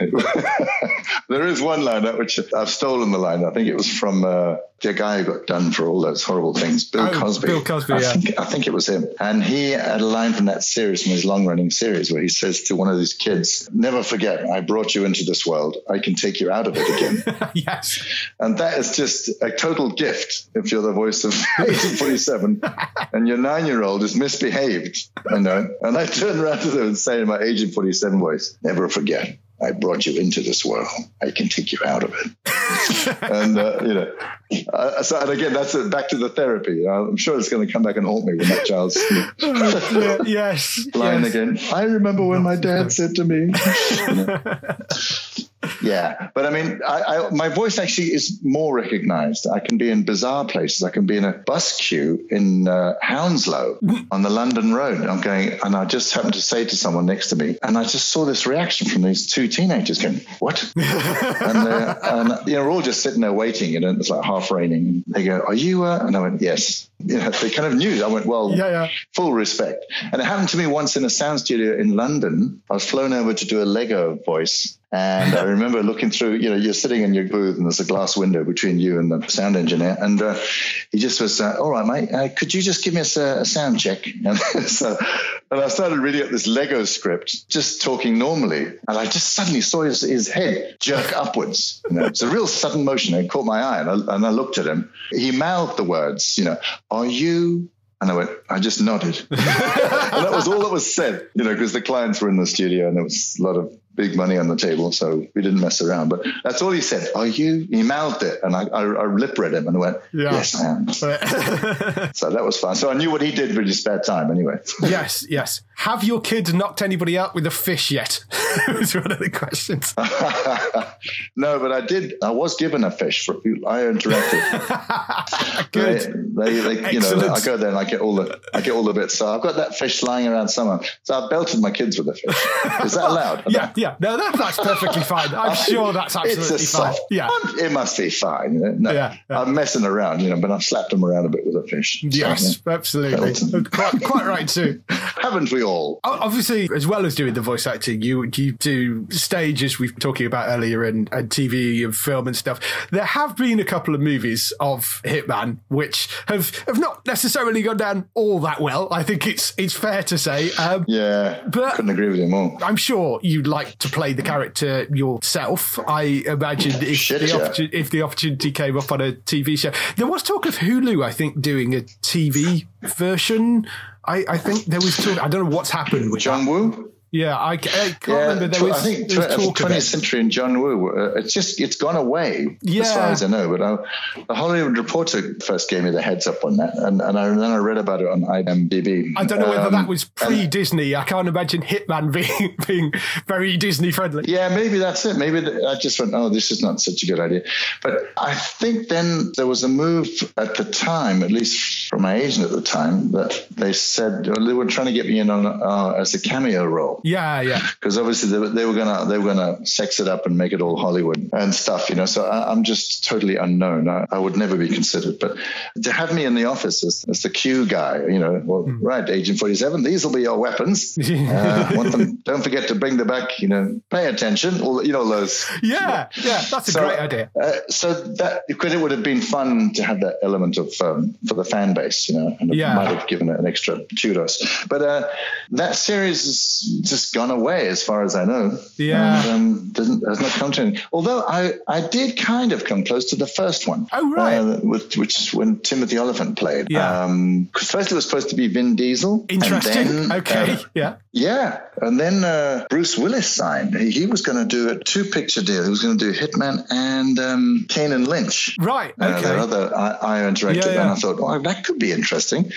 there is one line which I've stolen the line. I think it was from uh, the guy who got done for all those horrible things, Bill Oh, Cosby. Bill Cosby, I yeah. think, I think it was him. And he had a line from that series, from his long running series, where he says to one of these kids, Never forget, I brought you into this world. I can take you out of it again. yes. And that is just a total gift if you're the voice of 1847 and your nine year old is misbehaved. You know? And I turn around to them and say in my Agent 47 voice, never forget, I brought you into this world. I can take you out of it. and, uh, you know, uh, so, and again, that's it, back to the therapy. I'm sure it's going to come back and haunt me when that child's Yeah, yes. line yes. again. I remember when my dad said to me. yeah, but I mean, I, I, my voice actually is more recognized. I can be in bizarre places. I can be in a bus queue in uh, Hounslow on the London Road. I'm going, and I just happened to say to someone next to me, and I just saw this reaction from these two teenagers going, "What?" and, uh, and you know, we're all just sitting there waiting, you know, it's like half raining. They go, "Are you?" Uh? And I went, "Yes." You know, they kind of knew. I went, "Well, Yeah, yeah. full respect. And it happened to me once in a sound studio in London. I was flown over to do a Lego voice. And I remember looking through, you know, you're sitting in your booth and there's a glass window between you and the sound engineer. And uh, he just was, uh, all right, mate, uh, could you just give me a sound check? And, so, and I started reading up this Lego script, just talking normally. And I just suddenly saw his, his head jerk upwards. You know, it's a real sudden motion. It caught my eye. And I, and I looked at him. He mouthed the words, you know, are you and I went, I just nodded. and that was all that was said, you know, because the clients were in the studio and there was a lot of big money on the table. So we didn't mess around. But that's all he said. Are you? He mouthed it. And I, I, I lip read him and went, Yeah. Yes, I am. So that was fun. So I knew what he did with his spare time anyway. yes, yes. Have your kids knocked anybody out with a fish yet? was one of the questions. no, but I did. I was given a fish for IO Interactive. Good. They, they, they you know, I go there and I get all the, I get all the bits. So I've got that fish lying around somewhere. So I belted my kids with a fish. Is that allowed? Yeah, yeah. No, that, that's perfectly fine. I'm sure that's it's absolutely a fine. soft. Yeah. It must be fine. You know? No, Yeah, yeah. I'm messing around, you know, but I've slapped them around a bit with a fish. So, Yes, yeah. absolutely. Quite, quite right too. Haven't we all? Obviously, as well as doing the voice acting, you you do stages we were talking about earlier and, and TV and film and stuff. There have been a couple of movies of Hitman which have have not necessarily gone down all that well. I think it's it's fair to say. Um, Yeah, But- couldn't agree with you more. I'm sure you'd like to play the character yourself. I imagine if, Shit, the yeah. if the opportunity came up on a TV show, there was talk of Hulu. I think doing a TV version. I, I think there was talk. I don't know what's happened with John. Woo. Yeah, I, I can't Yeah, remember. There was, I think there was talk of 20th it. century and John Woo. Uh, it's just it's gone away Yeah. as far as I know. But I, the Hollywood Reporter first gave me the heads up on that, and, and I, then I read about it on IMDb. I don't know whether Um, that was pre Disney. I can't imagine Hitman being being very Disney friendly. Yeah, maybe that's it. Maybe th- I just went, oh, this is not such a good idea. But I think then there was a move at the time, at least from my agent at the time, that they said well, they were trying to get me in on uh, as a cameo role. Yeah, yeah. Because obviously they, were- they were gonna they were gonna sex it up and make it all Hollywood and stuff, you know. So I, I'm just totally unknown. I, I would never be considered. But to have me in the office as, as the Q guy, you know, well, right, Agent 47, these will be your weapons. Uh, them, don't forget to bring them back. You know, pay attention. All you know those. Yeah, yeah, that's a So, great idea. Uh, so that because it would have been fun to have that element of um, for the fan base, you know, and it Yeah. might have given it an extra kudos. But uh, that series has just gone away, as far as I know. Yeah. and, um, doesn't has not come to. Any. Although I I did kind of come close to the first one. Oh, right. uh, with, which is when Timothy Olyphant played. Yeah. Because first it was supposed to be Vin Diesel. and Interesting. then, okay. uh, yeah. yeah, and then uh, Bruce Willis signed. He, he was going to do a two-picture deal. He was going to do Hitman and um, Kane and Lynch. Right. Uh, Okay. their other I, director. Yeah, yeah. and I thought, well, that could be interesting,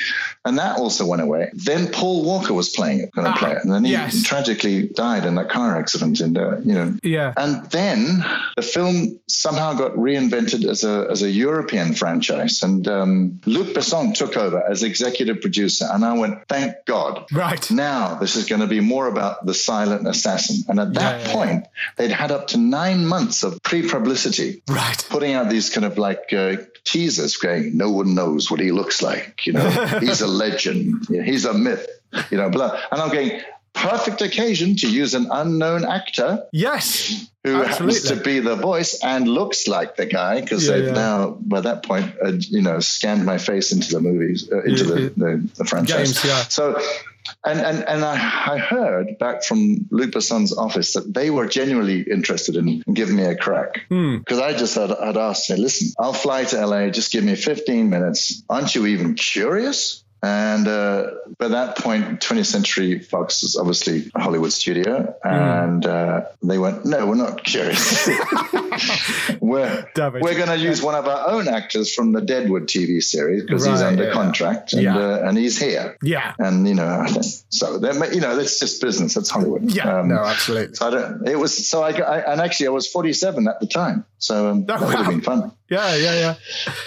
and that also went away. Then Paul Walker was playing it, going to Ah, play it, and then he yes. Tragically died in that car accident, in uh, you know, Yeah. and then the film somehow got reinvented as a as a European franchise, and um, Luc Besson took over as executive producer, and I went, thank God. Right. Now this is going to be more about the silent assassin, and at that Yeah, yeah, point, they'd had up to nine months of pre-publicity Right. putting out these kind of like uh, teasers going, no one knows what he looks like. You know, he's a legend. You know, he's a myth. You know, blah. And I'm going, perfect occasion to use an unknown actor Yes. who happens to be the voice and looks like the guy because Yeah, they've yeah. now, by that point, uh, you know, scanned my face into the movies, uh, into Yeah, the, the, the franchise. Games, yeah. So, and and and I, I heard back from Luc Besson's office that they were genuinely interested in giving me a crack Hmm. because I just had, had asked, say, listen, I'll fly to LA, just give me 15 minutes. Aren't you even curious? And uh, by that point, 20th Century Fox is obviously a Hollywood studio, and uh, they went, "No, we're not curious. we're we're going to use one of our own actors from the Deadwood TV series because he's under yeah. contract and Yeah. uh, and he's here." Yeah. And you know, so that you know, that's just business. That's Hollywood. Yeah. Um, no, absolutely. so I don't. It was so I, I and actually I was 47 at the time, so um, that would wow. have been fun. Yeah. Yeah. Yeah.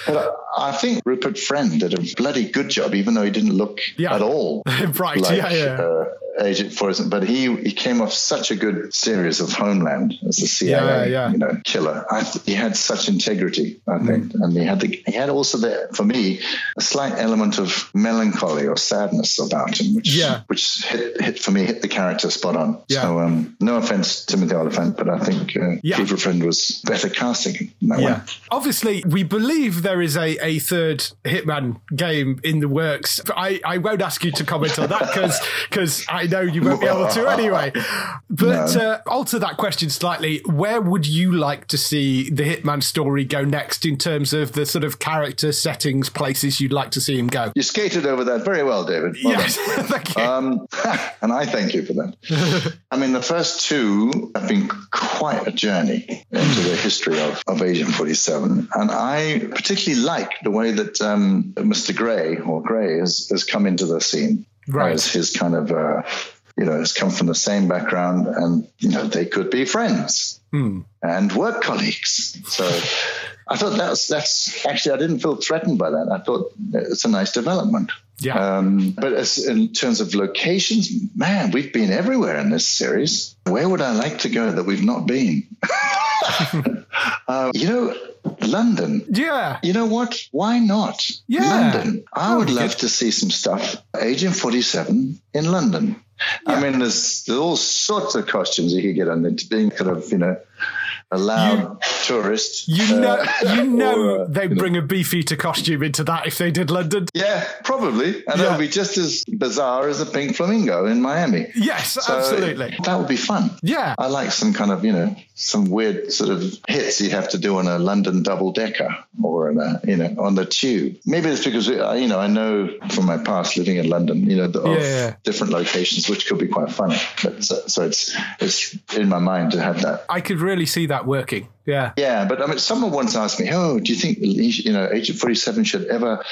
But I, think Rupert Friend did a bloody good job, even though he didn't look Yeah. at all Right. like yeah. Yeah. uh, Agent Forrest. But he he came off such a good series of Homeland as the CIA, Yeah, yeah. you know, killer. I, th- he had such integrity, I think, and he had the he had also the for me a slight element of melancholy or sadness about him, which Yeah. which hit, hit for me hit the character spot on. Yeah. So um, no offense, Timothy Olyphant, but I think uh, Yeah. Friend was better casting in that Yeah. one. Obviously, we believe there is a, a third Hitman game in the works. I, I won't ask you to comment on that because because I know you won't be able to anyway. But No. uh, alter that question slightly. Where would you like to see the Hitman story go next in terms of the sort of character settings, places you'd like to see him go? You skated over that very well, David. Well yes, thank you. Um, and I thank you for that. I mean, the first two have been quite a journey into the history of, of Agent 47. And I particularly like the way that um, Mr. Gray or Gray has, has come into the scene Right. as his kind of, uh, you know, has come from the same background and, you know, they could be friends and work colleagues. So I thought that's, that's actually, I didn't feel threatened by that. I thought it's a nice development. Yeah. Um, but as in terms of locations, man, we've been everywhere in this series. Where would I like to go that we've not been? uh, you know, London. yeah. You know what? Why not? Yeah. London. I would love to see some stuff. Agent 47 in London. I mean, there's, there's all sorts of costumes you could get on it, being kind of, you know, a loud tourist. You uh, know, you know, or, uh, they'd you know. bring a beefeater costume into that if they did London. Yeah, probably. And Yeah. it'll be just as bizarre as a pink flamingo in Miami. Yes, So absolutely. That would be fun. Yeah. I like some kind of, you know, some weird sort of hits you have to do on a London double decker or, on a, you know, on the tube. Maybe it's because, uh, you know, I know from my past living in London, you know, the, of Yeah. different locations, which could be quite fun. But so, so it's, it's in my mind to have that. I could really see that working. Yeah. Yeah, but I mean, someone once asked me, "Oh, do you think you know Agent Forty Seven should ever,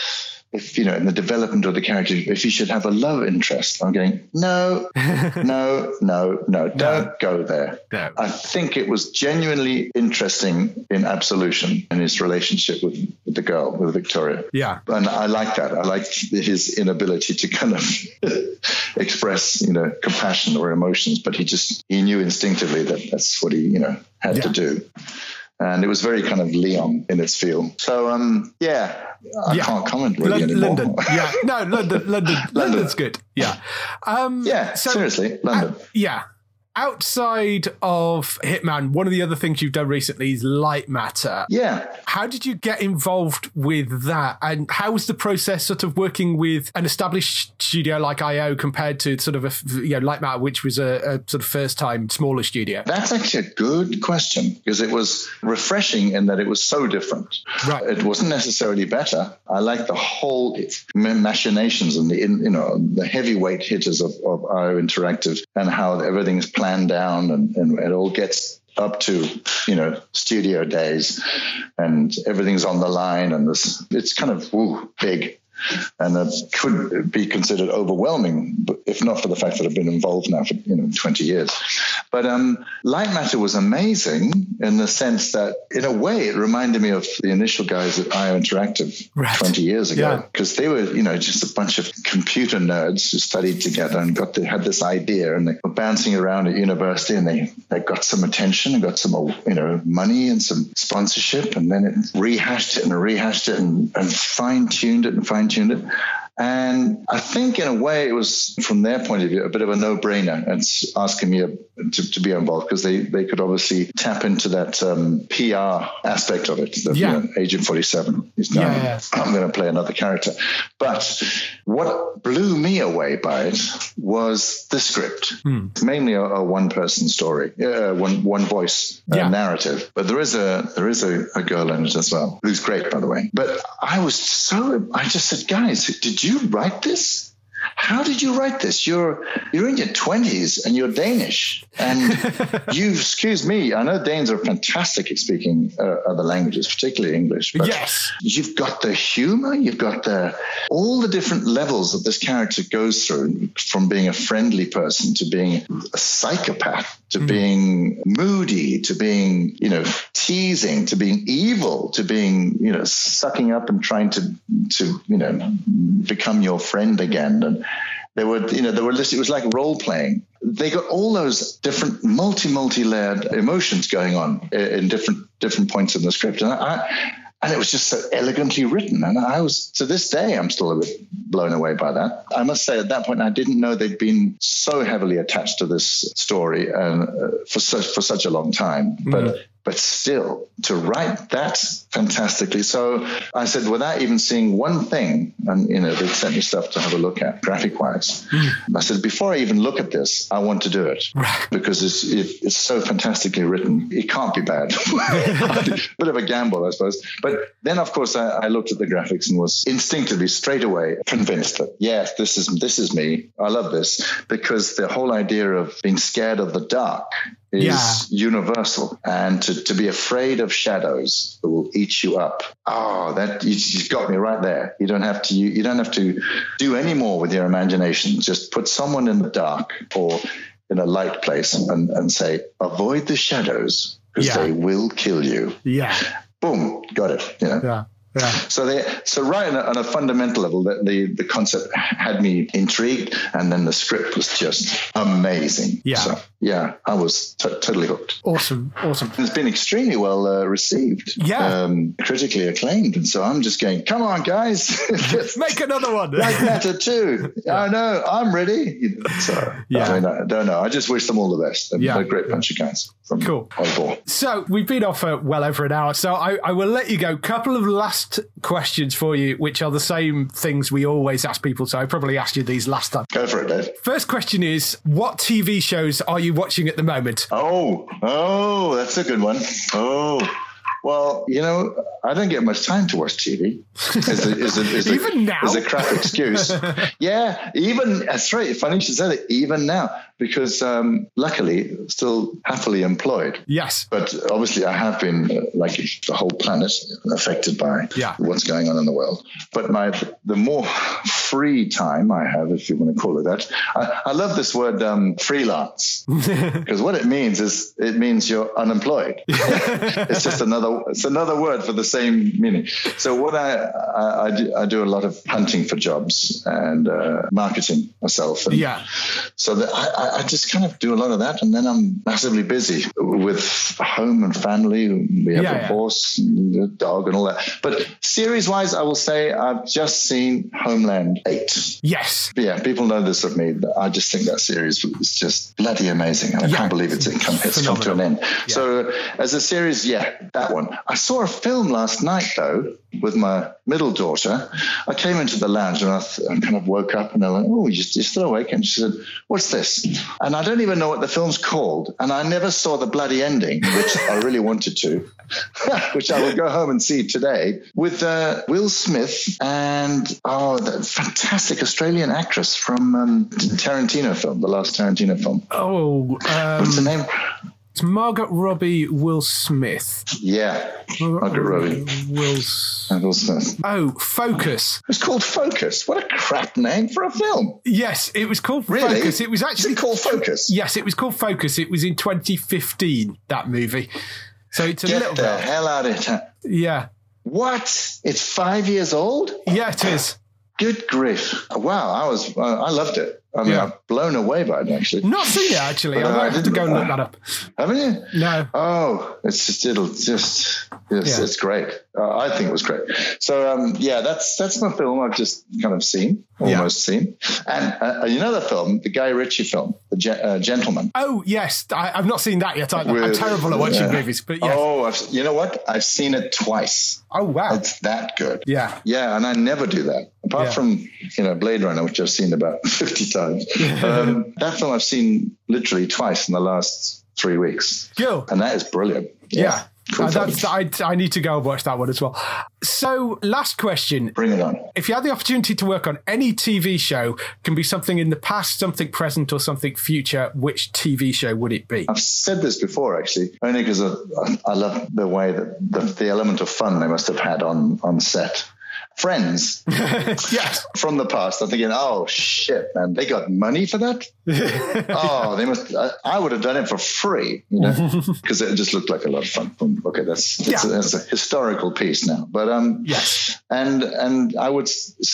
if you know, in the development of the character, if he should have a love interest?" I'm going, "No, no, no, no, don't go there." No. I think it was genuinely interesting in Absolution and his relationship with, with the girl, with Victoria. Yeah. And I like that. I like his inability to kind of express, you know, compassion or emotions, but he just he knew instinctively that that's what he, you know, had Yeah. to do. And it was very kind of Leon in its feel. So, um, yeah, I Yeah. can't comment really Lon- anymore. London. Yeah. No, London. London. London's good. Yeah. Um, yeah, so- seriously, London. Uh, yeah. Outside of Hitman, one of the other things you've done recently is Lightmatter. yeah. How did you get involved with that? And how was the process sort of working with an established studio like IO compared to sort of a, you know, Lightmatter, which was a, a sort of first time smaller studio? That's actually a good question because it was refreshing in that it was so different. Right. It wasn't necessarily better. I like the whole machinations and the you know the heavyweight hitters of, of IO Interactive and how everything's planned down and, and it all gets up to you know studio days and everything's on the line and this it's kind of big. And that could be considered overwhelming, if not for the fact that I've been involved now for you know 20 years. But um, Lightmatter was amazing in the sense that, in a way, it reminded me of the initial guys at IO Interactive right. 20 years ago, because yeah. they were you know just a bunch of computer nerds who studied together and got to, had this idea, and they were bouncing around at university, and they they got some attention and got some you know money and some sponsorship, and then it rehashed it and rehashed it and, and fine tuned it and fine tuned it. And I think, in a way, it was from their point of view a bit of a no-brainer and asking me to, to be involved because they, they could obviously tap into that um, PR aspect of it. That, yeah. You know, Agent 47 is now yeah, yeah. I'm going to play another character. But what blew me away by it was the script. Hmm. It's mainly a, a one-person story, uh, one one voice uh, narrative. But there is a there is a, a girl in it as well who's great, by the way. But I was so I just said, guys, did you you write this? How did you write this? You're you're in your twenties and you're Danish, and you excuse me. I know Danes are fantastic at speaking uh, other languages, particularly English. But yes, you've got the humor. You've got the all the different levels that this character goes through, from being a friendly person to being a psychopath to mm. being moody to being you know teasing to being evil to being you know sucking up and trying to to you know become your friend again and they were you know they were it was like role playing they got all those different multi multi layered emotions going on in different different points in the script and i and it was just so elegantly written. And I was, to this day, I'm still a bit blown away by that. I must say, at that point, I didn't know they'd been so heavily attached to this story uh, for such for such a long time. Mm. But still to write that fantastically. So I said, without even seeing one thing, and you know, they sent me stuff to have a look at graphic wise. Mm. I said, before I even look at this, I want to do it because it's it, it's so fantastically written. It can't be bad. Bit of a gamble, I suppose. But then, of course, I, I looked at the graphics and was instinctively straight away convinced that yes, this is this is me. I love this because the whole idea of being scared of the dark is yeah. universal. And to, to be afraid of shadows that will eat you up. Oh that you, have got me right there. You don't have to you, you don't have to do any more with your imagination. Just put someone in the dark or in a light place and, and say avoid the shadows because yeah. they will kill you. Yeah. Boom. Got it. You know? yeah yeah. So they, so right on a, on a fundamental level, the, the, the concept had me intrigued, and then the script was just amazing. Yeah. So yeah, I was t- totally hooked. Awesome, awesome. It's been extremely well uh, received. Yeah. Um, critically acclaimed, and so I'm just going, come on, guys, Let's make another one. Lightmatter too. Yeah. I know, I'm ready. So yeah, I, mean, I don't know. I just wish them all the best. They're, yeah. a great bunch of guys. From cool. So we've been off for well over an hour, so I, I will let you go. Couple of last questions for you, which are the same things we always ask people. So I probably asked you these last time. Go for it, Dave. First question is, what TV shows are you watching at the moment? Oh, oh, that's a good one. Oh. Well, you know, I don't get much time to watch TV. Is a, is a, is a, even now, is a crap excuse. yeah, even that's right. Funny you should say that. Even now, because um, luckily still happily employed. Yes. But obviously I have been, uh, like the whole planet, affected by yeah. what's going on in the world. But my the more free time I have, if you want to call it that, I, I love this word um, freelance because what it means is it means you're unemployed. it's just another it's another word for the same meaning. So what I I, I, do, I do, a lot of hunting for jobs and uh, marketing myself. And yeah. So that I I, just kind of do a lot of that, and then I'm massively busy with home and family. We have yeah, a yeah. horse, and a dog, and all that. But series wise, I will say I've just seen Homeland Eight. Yes. Yeah, people know this of me. I just think that series was just bloody amazing, and I yeah. can't believe it's, it come, it's come to an end. So as a series, yeah, that one. I saw a film last night though with my middle daughter. I came into the lounge and I, th- I kind of woke up and I went, "Oh, you're still awake?" And she said, "What's this?" And I don't even know what the film's called. And I never saw the bloody ending, which I really wanted to, which I will go home and see today with uh, Will Smith and oh, the fantastic Australian actress from um, Tarantino film, the last Tarantino film. Oh, um, what's the name? It's Margaret Robbie, Will Smith. Yeah, Margaret Robbie. Will. And Will Smith. Oh, Focus. It's called Focus. What a crap name for a film. Yes, it was called Really? Focus. It was Is actually it called Focus? Yes, it was called Focus. It was in 2015. That movie. So it's a Get little the bit. hell out of town. Yeah. What? It's five years old? Yeah, it is. Good grief! Wow, I was I loved it. I mean, Yeah. I'm blown away by it actually. Not seen it actually. But, I uh, have to go and look that up. Haven't you? No. Oh, it's just it'll just it's, Yeah. it's great. Uh, I think it was great. So um, yeah, that's that's my film. I've just kind of seen, almost seen. And uh, you know the film, the Guy Ritchie film, The Ge- uh, Gentleman. Oh yes, I, I've not seen that yet. I, I'm terrible at watching yeah. movies, but yes. Oh, I've, you know what? I've seen it twice. Oh wow. It's that good. Yeah. Yeah, and I never do that. Apart Yeah. from you know Blade Runner, which I've seen about fifty times. um, that film I've seen literally twice in the last three weeks, Cool. and that is brilliant. Yeah. Cool Uh, that's, I, I need to go and watch that one as well. So, last question. Bring it on. If you had the opportunity to work on any TV show, can be something in the past, something present, or something future, which TV show would it be? I've said this before, actually, only because I, I love the way that the, the element of fun they must have had on on set. Friends yes. from the past. I'm thinking, oh shit, man, they got money for that. oh, they must. I, I would have done it for free, you know, because it just looked like a lot of fun. Um, Okay, that's that's, Yeah. a, that's a historical piece now. But um, Yes. and and I would,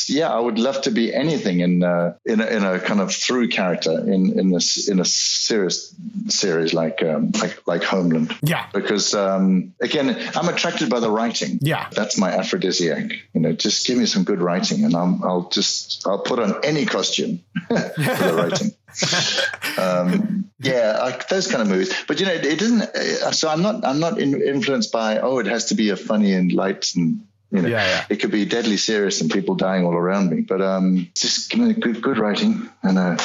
yeah, I would love to be anything in uh, in a, in a kind of through character in in this in a serious series like um, like like Homeland. Yeah. Because um, again, I'm attracted by the writing. Yeah. that's my aphrodisiac. You know, just give me some good writing, and I'm, I'll just I'll put on any costume for the writing. um, yeah, like those kind of movies. But you know, it, it doesn't. Uh, so I'm not I'm not in, influenced by oh, it has to be a funny and light and. You know, Yeah, yeah. it could be deadly serious and people dying all around me. But um, just give me good, good writing, and uh,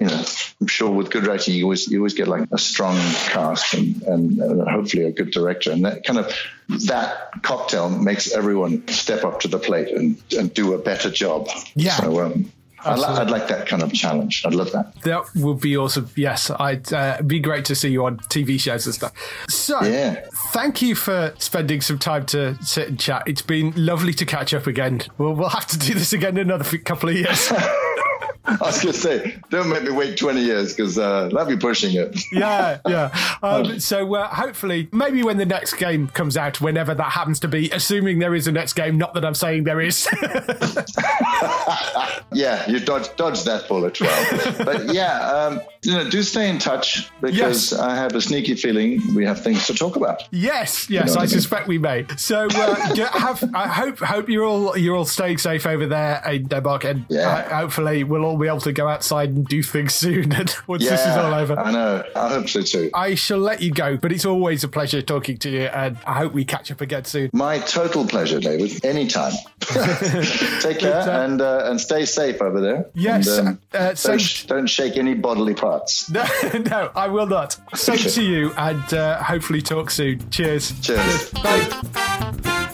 you know, I'm sure with good writing, you always you always get like a strong cast and and uh, hopefully a good director, and that kind of that cocktail makes everyone step up to the plate and and do a better job. Yeah. So um, I'd, li- I'd like that kind of challenge. I'd love that. That would be awesome. Yes, I'd uh, be great to see you on TV shows and stuff. So, Yeah. thank you for spending some time to sit and chat. It's been lovely to catch up again. We'll, we'll have to do this again in another couple of years. I was going to say, don't make me wait 20 years because uh, that'd be pushing it. yeah, yeah. Um, so uh, hopefully, maybe when the next game comes out, whenever that happens to be, assuming there is a next game, not that I'm saying there is. Yeah, you dodge dodge that bullet well. but yeah, um, you know, do stay in touch because Yes. I have a sneaky feeling we have things to talk about. yes, yes, know what I I suspect we may. So uh, have I hope hope you're all you're all staying safe over there in Denmark, and Yeah. uh, hopefully we'll all be able to go outside and do things soon. Once Yeah, this is all over. I know. I hope so too. I shall let you go, but it's always a pleasure talking to you, and I hope we catch up again soon. My total pleasure, David. Anytime. Take care uh, and uh, and stay safe over there. Yes, And, um, uh, don't, same- sh- don't shake any bodily parts. No, no, I will not. Same Okay. to you, and uh, hopefully talk soon. Cheers. Cheers. Bye.